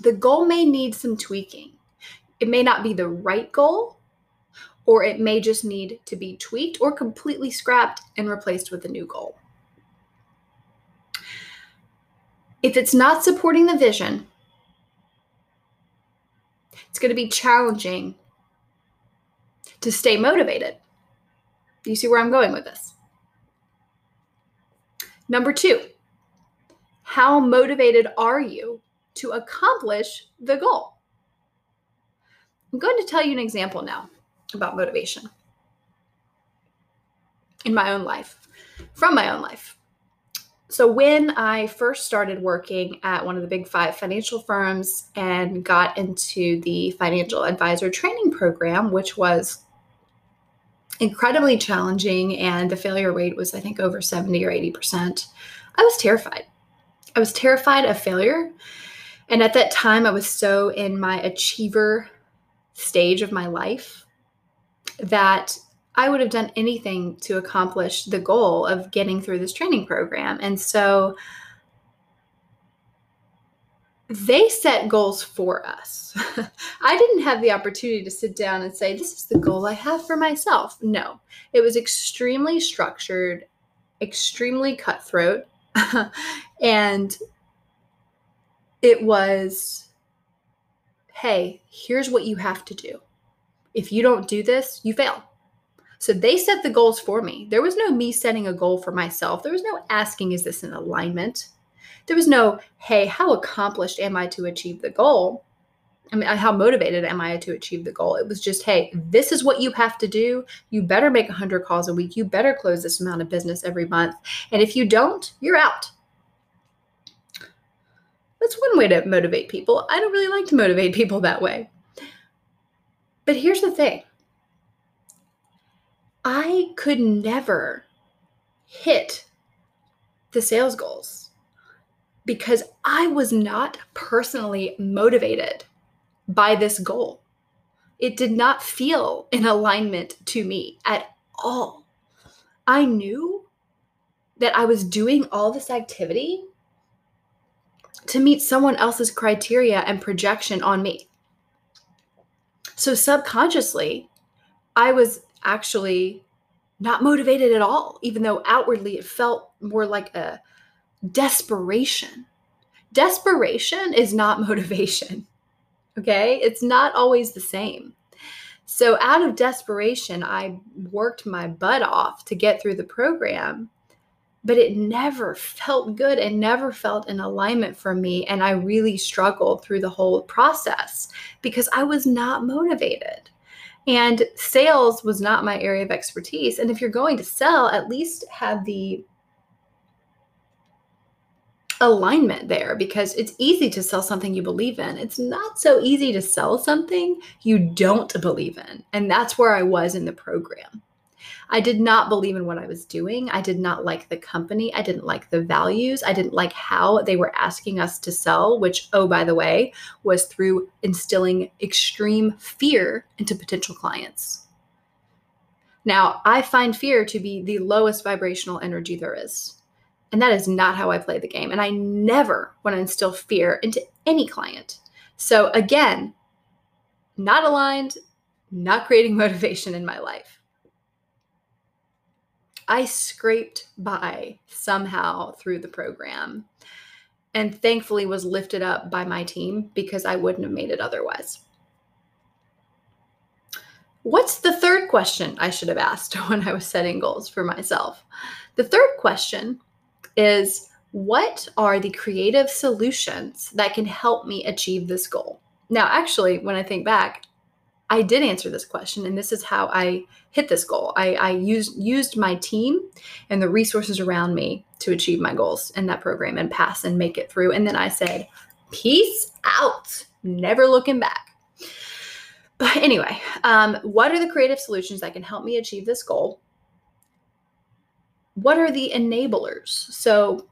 the goal may need some tweaking. It may not be the right goal, or it may just need to be tweaked or completely scrapped and replaced with a new goal. If it's not supporting the vision, it's going to be challenging to stay motivated. Do you see where I'm going with this? Number two, how motivated are you to accomplish the goal? I'm going to tell you an example now about motivation in my own life, from my own life. So, when I first started working at one of the big five financial firms and got into the financial advisor training program, which was incredibly challenging, and the failure rate was, I think, over 70 or 80%, I was terrified. I was terrified of failure. And at that time, I was so in my achiever stage of my life that I would have done anything to accomplish the goal of getting through this training program. And so they set goals for us. I didn't have the opportunity to sit down and say, This is the goal I have for myself. No, it was extremely structured, extremely cutthroat. and it was, Hey, here's what you have to do. If you don't do this, you fail. So they set the goals for me. There was no me setting a goal for myself. There was no asking, is this in alignment? There was no, hey, how accomplished am I to achieve the goal? I mean, how motivated am I to achieve the goal? It was just, hey, this is what you have to do. You better make 100 calls a week. You better close this amount of business every month. And if you don't, you're out. That's one way to motivate people. I don't really like to motivate people that way. But here's the thing I could never hit the sales goals because I was not personally motivated by this goal. It did not feel in alignment to me at all. I knew that I was doing all this activity to meet someone else's criteria and projection on me. So subconsciously, I was actually not motivated at all, even though outwardly it felt more like a desperation. Desperation is not motivation. Okay. It's not always the same. So, out of desperation, I worked my butt off to get through the program, but it never felt good and never felt in alignment for me. And I really struggled through the whole process because I was not motivated. And sales was not my area of expertise. And if you're going to sell, at least have the alignment there because it's easy to sell something you believe in. It's not so easy to sell something you don't believe in. And that's where I was in the program. I did not believe in what I was doing. I did not like the company. I didn't like the values. I didn't like how they were asking us to sell, which, oh, by the way, was through instilling extreme fear into potential clients. Now, I find fear to be the lowest vibrational energy there is. And that is not how I play the game. And I never want to instill fear into any client. So, again, not aligned, not creating motivation in my life. I scraped by somehow through the program and thankfully was lifted up by my team because I wouldn't have made it otherwise. What's the third question I should have asked when I was setting goals for myself? The third question is what are the creative solutions that can help me achieve this goal? Now, actually, when I think back, I did answer this question, and this is how I hit this goal. I, I used used my team and the resources around me to achieve my goals in that program and pass and make it through. And then I said, "Peace out," never looking back. But anyway, um, what are the creative solutions that can help me achieve this goal? What are the enablers? So,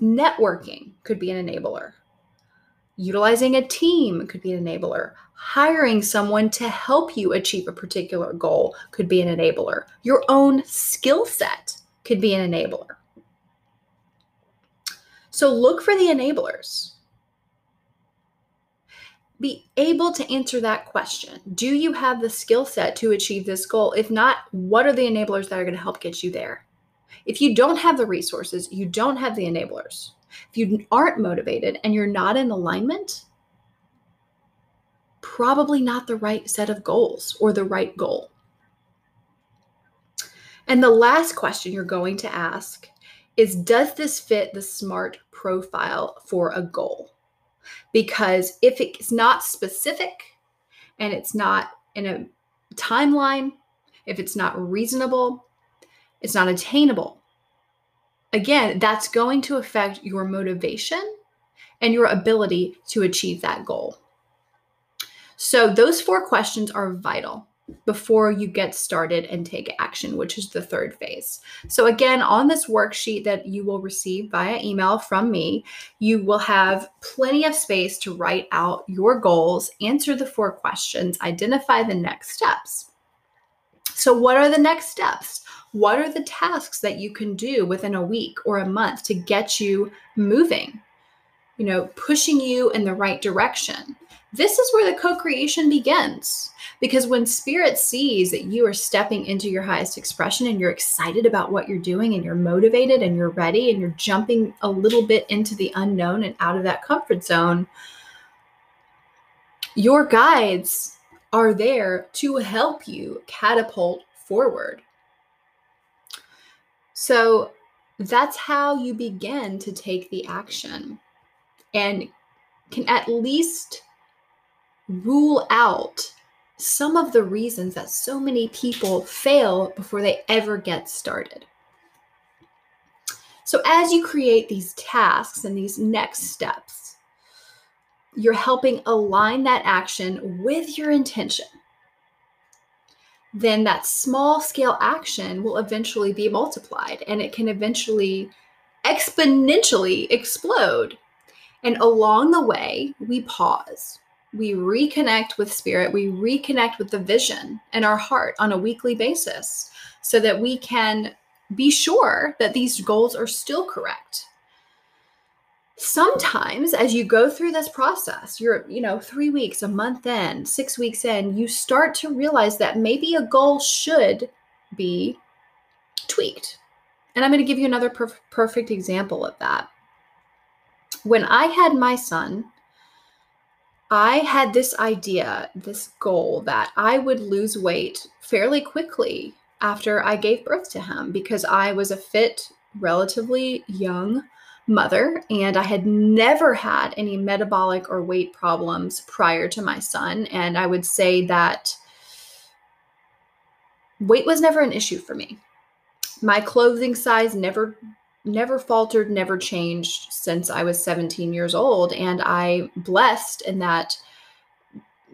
networking could be an enabler. Utilizing a team could be an enabler. Hiring someone to help you achieve a particular goal could be an enabler. Your own skill set could be an enabler. So look for the enablers. be able to answer that question. Do you have the skill set to achieve this goal? If not, what are the enablers that are going to help get you there? If you don't have the resources, you don't have the enablers. If you aren't motivated and you're not in alignment, probably not the right set of goals or the right goal. And the last question you're going to ask is Does this fit the SMART profile for a goal? Because if it's not specific and it's not in a timeline, if it's not reasonable, it's not attainable, again, that's going to affect your motivation and your ability to achieve that goal. So, those four questions are vital before you get started and take action, which is the third phase. So, again, on this worksheet that you will receive via email from me, you will have plenty of space to write out your goals, answer the four questions, identify the next steps. So, what are the next steps? What are the tasks that you can do within a week or a month to get you moving? You know, pushing you in the right direction. This is where the co creation begins. Because when spirit sees that you are stepping into your highest expression and you're excited about what you're doing and you're motivated and you're ready and you're jumping a little bit into the unknown and out of that comfort zone, your guides are there to help you catapult forward. So that's how you begin to take the action and can at least rule out some of the reasons that so many people fail before they ever get started. So, as you create these tasks and these next steps, you're helping align that action with your intention. Then that small scale action will eventually be multiplied and it can eventually exponentially explode. And along the way, we pause we reconnect with spirit, we reconnect with the vision and our heart on a weekly basis so that we can be sure that these goals are still correct. Sometimes as you go through this process, you're, you know, 3 weeks, a month in, 6 weeks in, you start to realize that maybe a goal should be tweaked. And I'm going to give you another perf- perfect example of that. When I had my son, I had this idea, this goal that I would lose weight fairly quickly after I gave birth to him because I was a fit, relatively young mother and I had never had any metabolic or weight problems prior to my son. And I would say that weight was never an issue for me. My clothing size never never faltered, never changed since I was 17 years old. And I blessed in that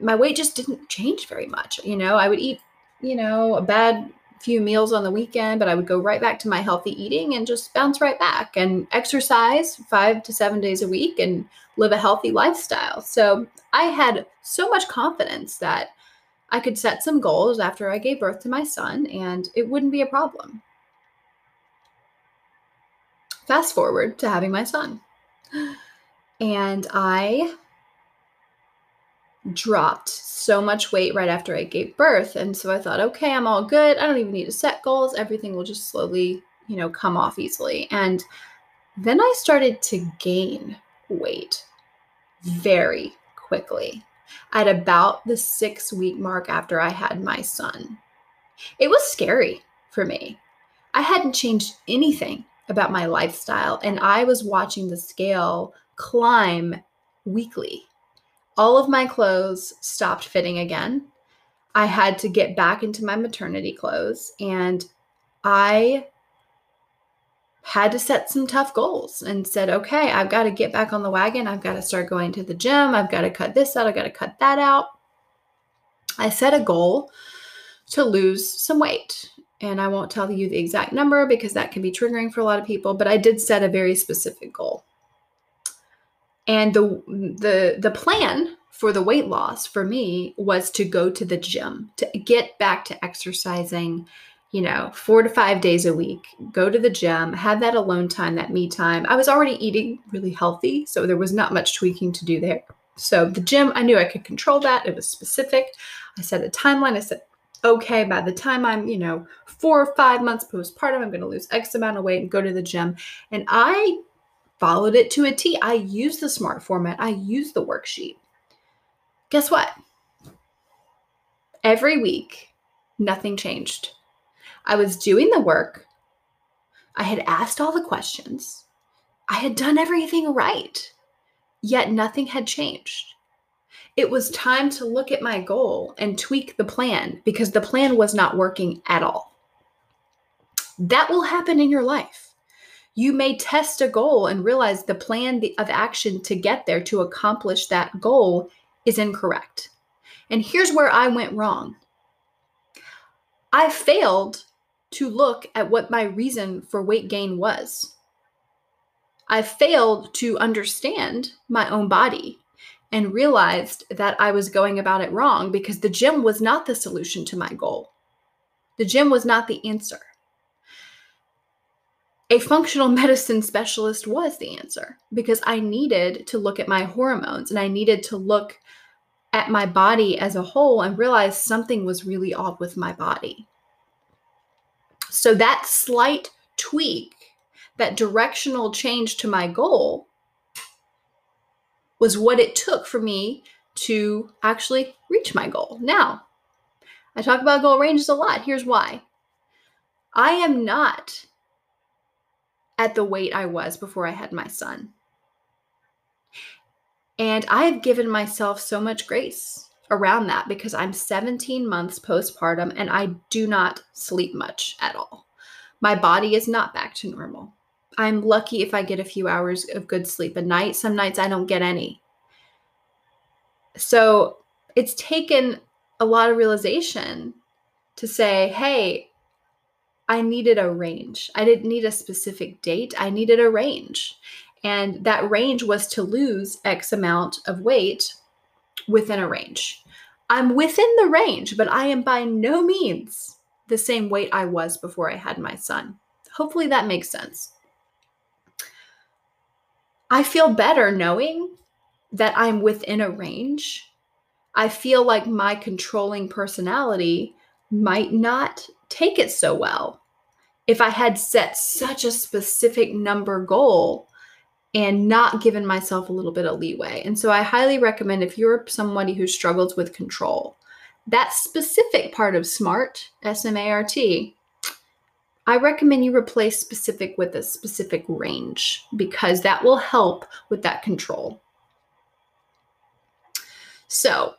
my weight just didn't change very much. You know, I would eat, you know, a bad few meals on the weekend, but I would go right back to my healthy eating and just bounce right back and exercise five to seven days a week and live a healthy lifestyle. So I had so much confidence that I could set some goals after I gave birth to my son and it wouldn't be a problem. Fast forward to having my son. And I dropped so much weight right after I gave birth. And so I thought, okay, I'm all good. I don't even need to set goals. Everything will just slowly, you know, come off easily. And then I started to gain weight very quickly at about the six week mark after I had my son. It was scary for me. I hadn't changed anything about my lifestyle, and I was watching the scale climb weekly. All of my clothes stopped fitting again. I had to get back into my maternity clothes, and I had to set some tough goals and said, okay, I've got to get back on the wagon. I've got to start going to the gym. I've got to cut this out. I've got to cut that out. I set a goal to lose some weight and I won't tell you the exact number because that can be triggering for a lot of people, but I did set a very specific goal. And the the the plan for the weight loss for me was to go to the gym, to get back to exercising, you know, 4 to 5 days a week, go to the gym, have that alone time, that me time. I was already eating really healthy, so there was not much tweaking to do there. So the gym, I knew I could control that. It was specific. I set a timeline. I said, okay, by the time I'm, you know, four or five months postpartum, I'm going to lose X amount of weight and go to the gym. And I followed it to a T. I used the smart format, I used the worksheet. Guess what? Every week, nothing changed. I was doing the work. I had asked all the questions. I had done everything right, yet nothing had changed. It was time to look at my goal and tweak the plan because the plan was not working at all. That will happen in your life. You may test a goal and realize the plan of action to get there to accomplish that goal is incorrect. And here's where I went wrong I failed to look at what my reason for weight gain was. I failed to understand my own body and realized that I was going about it wrong because the gym was not the solution to my goal. The gym was not the answer. A functional medicine specialist was the answer because I needed to look at my hormones and I needed to look at my body as a whole and realize something was really off with my body. So that slight tweak, that directional change to my goal, was what it took for me to actually reach my goal. Now, I talk about goal ranges a lot. Here's why I am not at the weight I was before I had my son. And I have given myself so much grace around that because I'm 17 months postpartum and I do not sleep much at all. My body is not back to normal. I'm lucky if I get a few hours of good sleep a night. Some nights I don't get any. So it's taken a lot of realization to say, hey, I needed a range. I didn't need a specific date. I needed a range. And that range was to lose X amount of weight within a range. I'm within the range, but I am by no means the same weight I was before I had my son. Hopefully that makes sense. I feel better knowing that I'm within a range. I feel like my controlling personality might not take it so well if I had set such a specific number goal and not given myself a little bit of leeway. And so I highly recommend if you're somebody who struggles with control, that specific part of SMART, S M A R T, I recommend you replace specific with a specific range because that will help with that control. So,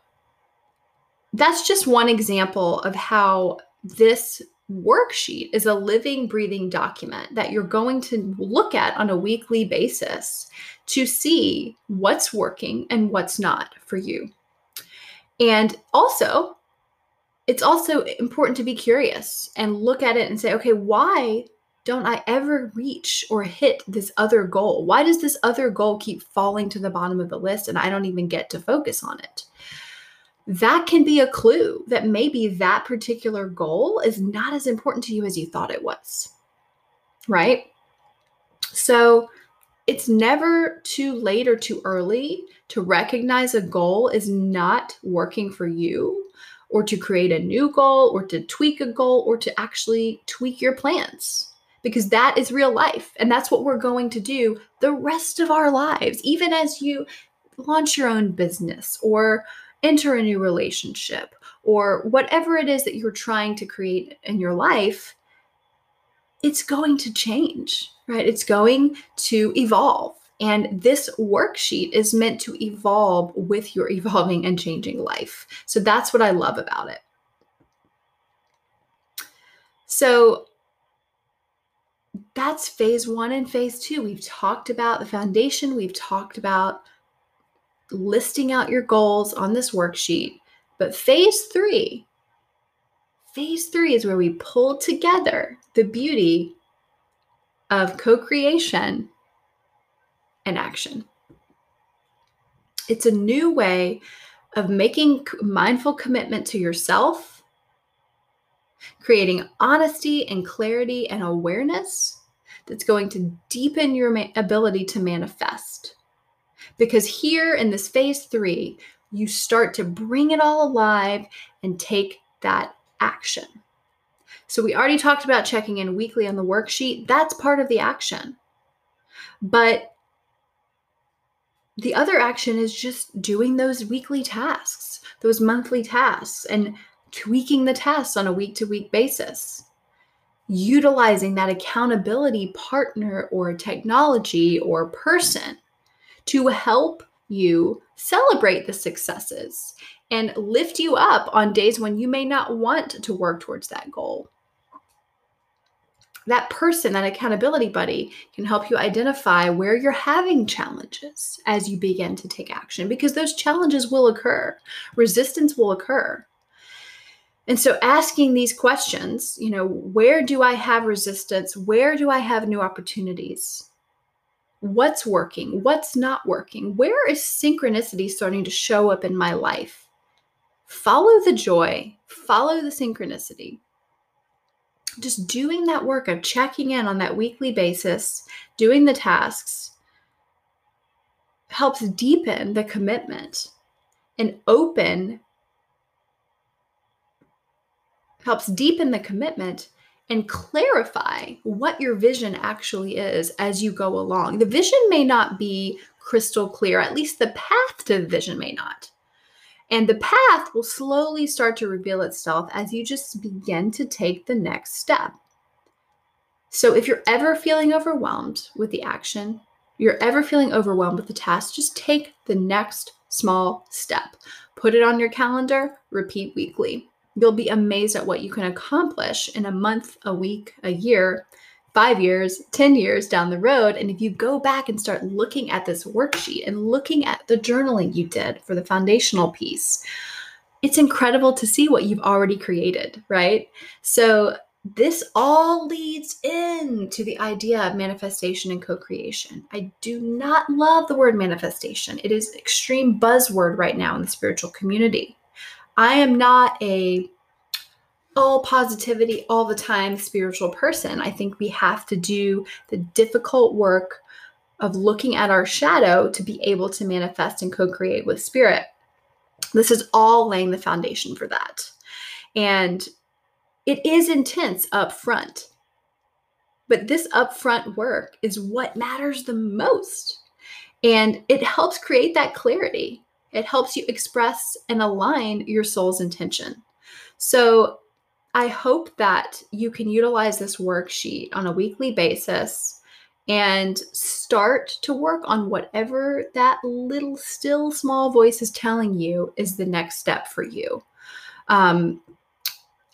that's just one example of how this worksheet is a living, breathing document that you're going to look at on a weekly basis to see what's working and what's not for you. And also, it's also important to be curious and look at it and say, okay, why don't I ever reach or hit this other goal? Why does this other goal keep falling to the bottom of the list and I don't even get to focus on it? That can be a clue that maybe that particular goal is not as important to you as you thought it was. Right? So it's never too late or too early to recognize a goal is not working for you or to create a new goal or to tweak a goal or to actually tweak your plans because that is real life and that's what we're going to do the rest of our lives even as you launch your own business or enter a new relationship or whatever it is that you're trying to create in your life, it's going to change, right? It's going to evolve. And this worksheet is meant to evolve with your evolving and changing life. So that's what I love about it. So that's phase one and phase two. We've talked about the foundation, we've talked about listing out your goals on this worksheet. But phase three, phase three is where we pull together the beauty of co creation and action. It's a new way of making mindful commitment to yourself, creating honesty and clarity and awareness that's going to deepen your ma- ability to manifest Because here in this phase three, you start to bring it all alive and take that action. So, we already talked about checking in weekly on the worksheet. That's part of the action. But the other action is just doing those weekly tasks, those monthly tasks, and tweaking the tasks on a week to week basis. Utilizing that accountability partner or technology or person to help you celebrate the successes and lift you up on days when you may not want to work towards that goal that person, that accountability buddy, can help you identify where you're having challenges as you begin to take action because those challenges will occur, resistance will occur. And so, asking these questions, you know, where do I have resistance? Where do I have new opportunities? What's working? What's not working? Where is synchronicity starting to show up in my life? Follow the joy, follow the synchronicity just doing that work of checking in on that weekly basis, doing the tasks, helps deepen the commitment and open, helps deepen the commitment and clarify what your vision actually is as you go along. The vision may not be crystal clear, at least the path to the vision may not. And the path will slowly start to reveal itself as you just begin to take the next step. So if you're ever feeling overwhelmed with the action, you're ever feeling overwhelmed with the task, just take the next small step. Put it on your calendar, repeat weekly. You'll be amazed at what you can accomplish in a month, a week, a year five years, 10 years down the road. And if you go back and start looking at this worksheet and looking at the journaling you did for the foundational piece, it's incredible to see what you've already created, right? So, this all leads into the idea of manifestation and co creation. I do not love the word manifestation, it is extreme buzzword right now in the spiritual community. I am not a all positivity all the time spiritual person. I think we have to do the difficult work of looking at our shadow to be able to manifest and co create with spirit. This is all laying the foundation for that. And it is intense up front. But this upfront work is what matters the most. And it helps create that clarity. It helps you express and align your soul's intention. So I hope that you can utilize this worksheet on a weekly basis and start to work on whatever that little, still small voice is telling you is the next step for you. Um,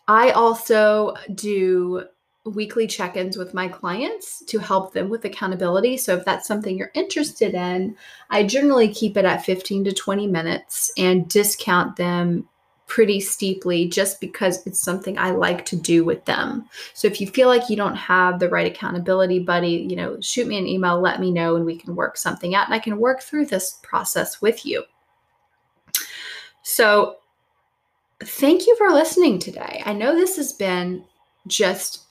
I also do weekly check ins with my clients to help them with accountability. So, if that's something you're interested in, I generally keep it at 15 to 20 minutes and discount them pretty steeply just because it's something I like to do with them. So if you feel like you don't have the right accountability buddy, you know, shoot me an email, let me know, and we can work something out and I can work through this process with you. So thank you for listening today. I know this has been just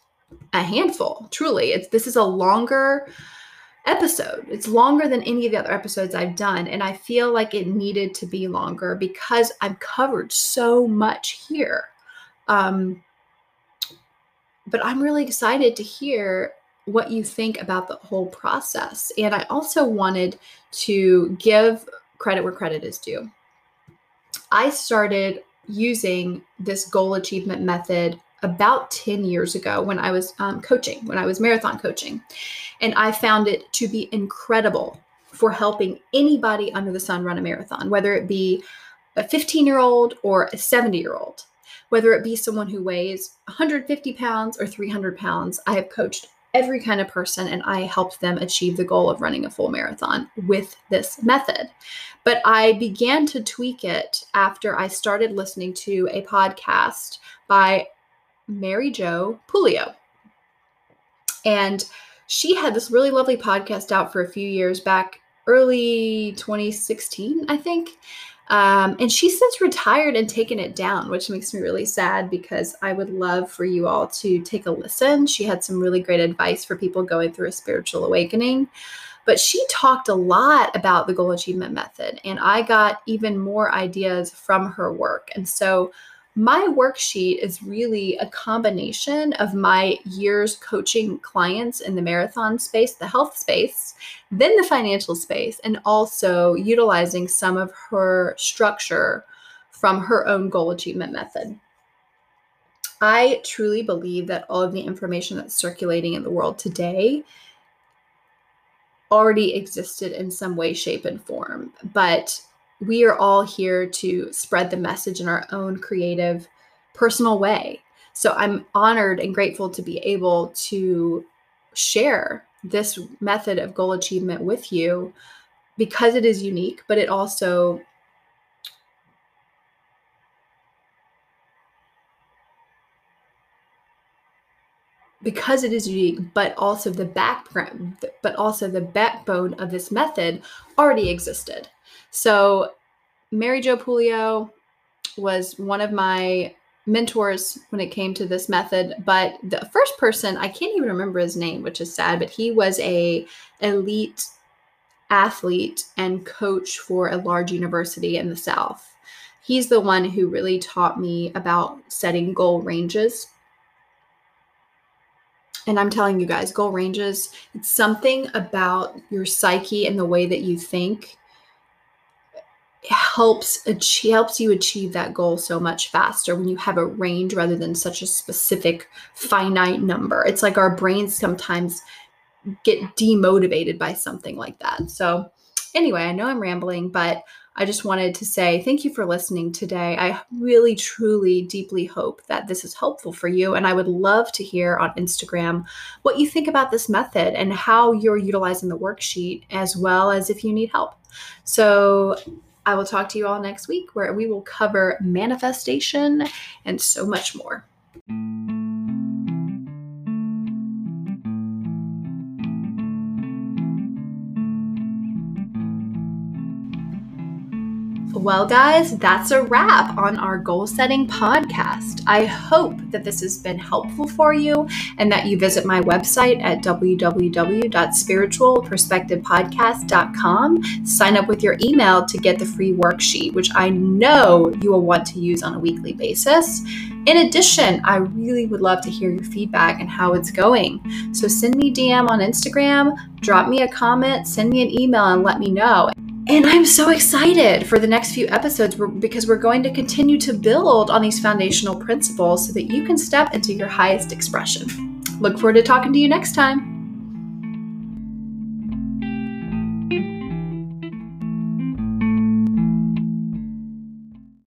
a handful, truly. It's this is a longer episode. It's longer than any of the other episodes I've done. And I feel like it needed to be longer because I've covered so much here. Um, but I'm really excited to hear what you think about the whole process. And I also wanted to give credit where credit is due. I started using this goal achievement method about 10 years ago when I was um, coaching, when I was marathon coaching. And I found it to be incredible for helping anybody under the sun run a marathon, whether it be a 15 year old or a 70 year old, whether it be someone who weighs 150 pounds or 300 pounds. I have coached every kind of person and I helped them achieve the goal of running a full marathon with this method. But I began to tweak it after I started listening to a podcast by Mary Jo Pulio. And she had this really lovely podcast out for a few years back, early 2016, I think. Um, and she's since retired and taken it down, which makes me really sad because I would love for you all to take a listen. She had some really great advice for people going through a spiritual awakening. But she talked a lot about the goal achievement method, and I got even more ideas from her work. And so my worksheet is really a combination of my years coaching clients in the marathon space, the health space, then the financial space, and also utilizing some of her structure from her own goal achievement method. I truly believe that all of the information that's circulating in the world today already existed in some way, shape, and form. But we are all here to spread the message in our own creative, personal way. So I'm honored and grateful to be able to share this method of goal achievement with you because it is unique, but it also because it is unique, but also the background, but also the backbone of this method already existed. So, Mary Jo Pulio was one of my mentors when it came to this method but the first person i can't even remember his name which is sad but he was a elite athlete and coach for a large university in the south. He's the one who really taught me about setting goal ranges. And I'm telling you guys, goal ranges, it's something about your psyche and the way that you think helps achieve, helps you achieve that goal so much faster when you have a range rather than such a specific finite number. It's like our brains sometimes get demotivated by something like that. So anyway, I know I'm rambling, but I just wanted to say thank you for listening today. I really, truly, deeply hope that this is helpful for you. And I would love to hear on Instagram what you think about this method and how you're utilizing the worksheet, as well as if you need help. So I will talk to you all next week where we will cover manifestation and so much more. Well, guys, that's a wrap on our goal setting podcast. I hope that this has been helpful for you and that you visit my website at www.spiritualperspectivepodcast.com. Sign up with your email to get the free worksheet, which I know you will want to use on a weekly basis. In addition, I really would love to hear your feedback and how it's going. So send me DM on Instagram, drop me a comment, send me an email, and let me know. And I'm so excited for the next few episodes because we're going to continue to build on these foundational principles so that you can step into your highest expression. Look forward to talking to you next time.